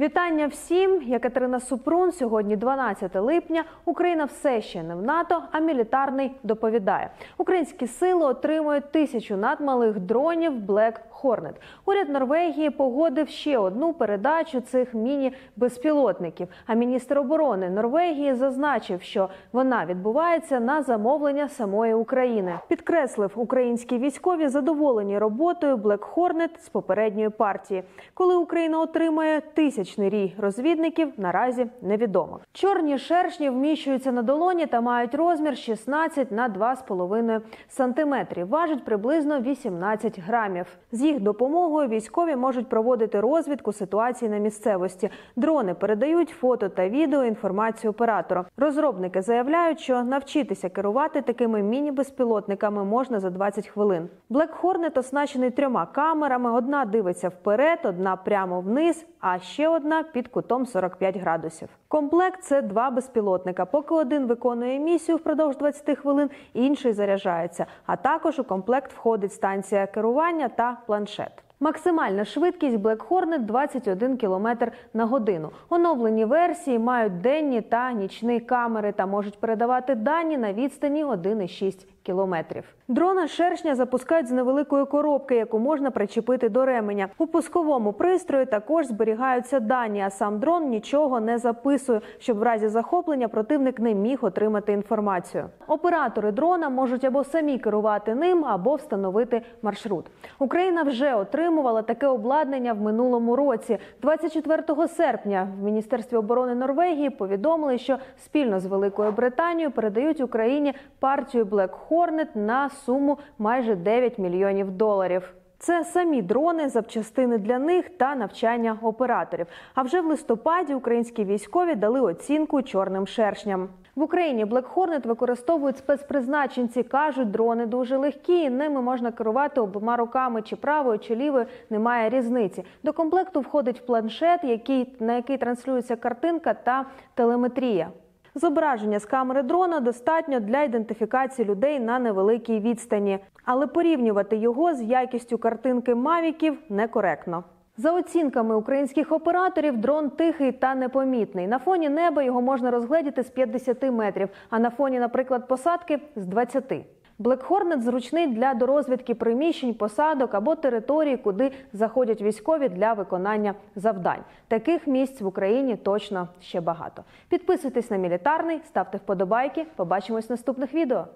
Вітання всім! Я Катерина Супрун. Сьогодні 12 липня. Україна все ще не в НАТО, а мілітарний доповідає. Українські сили отримують тисячу надмалих дронів Black Hornet. Уряд Норвегії погодив ще одну передачу цих міні-безпілотників. А міністр оборони Норвегії зазначив, що вона відбувається на замовлення самої України. Підкреслив, українські військові задоволені роботою Black Hornet з попередньої партії. Коли Україна отримає тисячний рій розвідників, наразі невідомо. Чорні шершні вміщуються на долоні та мають розмір 16 на 2,5 сантиметрів. Важать приблизно 18 грамів. З їх допомогою військові можуть проводити розвідку ситуації на місцевості. Дрони передають фото та відео інформацію оператору. Розробники заявляють, що навчитися керувати такими міні-безпілотниками можна за 20 хвилин. Black Hornet оснащений трьома камерами: одна дивиться вперед, одна прямо вниз, а ще одна під кутом 45 градусів. Комплект це два безпілотника. Поки один виконує місію впродовж 20 хвилин, інший заряджається. А також у комплект входить станція керування та планшет. Максимальна швидкість Black Hornet 21 км на годину. Оновлені версії мають денні та нічні камери та можуть передавати дані на відстані 1,6 кілометрів. Дрона шершня запускають з невеликої коробки, яку можна причепити до ременя. У пусковому пристрої також зберігаються дані, а сам дрон нічого не записує, щоб в разі захоплення противник не міг отримати інформацію. Оператори дрона можуть або самі керувати ним, або встановити маршрут. Україна вже отримувала таке обладнання в минулому році. 24 серпня в Міністерстві оборони Норвегії повідомили, що спільно з Великою Британією передають Україні партію Black Hornet на суму майже 9 мільйонів доларів. Це самі дрони, запчастини для них та навчання операторів. А вже в листопаді українські військові дали оцінку чорним шершням. В Україні Black Hornet використовують спецпризначенці. кажуть, дрони дуже легкі. Ними можна керувати обома руками, чи правою, чи лівою. Немає різниці. До комплекту входить планшет, який на який транслюється картинка та телеметрія. Зображення з камери дрона достатньо для ідентифікації людей на невеликій відстані, але порівнювати його з якістю картинки мавіків некоректно. За оцінками українських операторів, дрон тихий та непомітний. На фоні неба його можна розгледіти з 50 метрів, а на фоні, наприклад, посадки з 20. Black Hornet зручний для дорозвідки приміщень, посадок або територій, куди заходять військові для виконання завдань. Таких місць в Україні точно ще багато. Підписуйтесь на мілітарний, ставте вподобайки. Побачимось в наступних відео.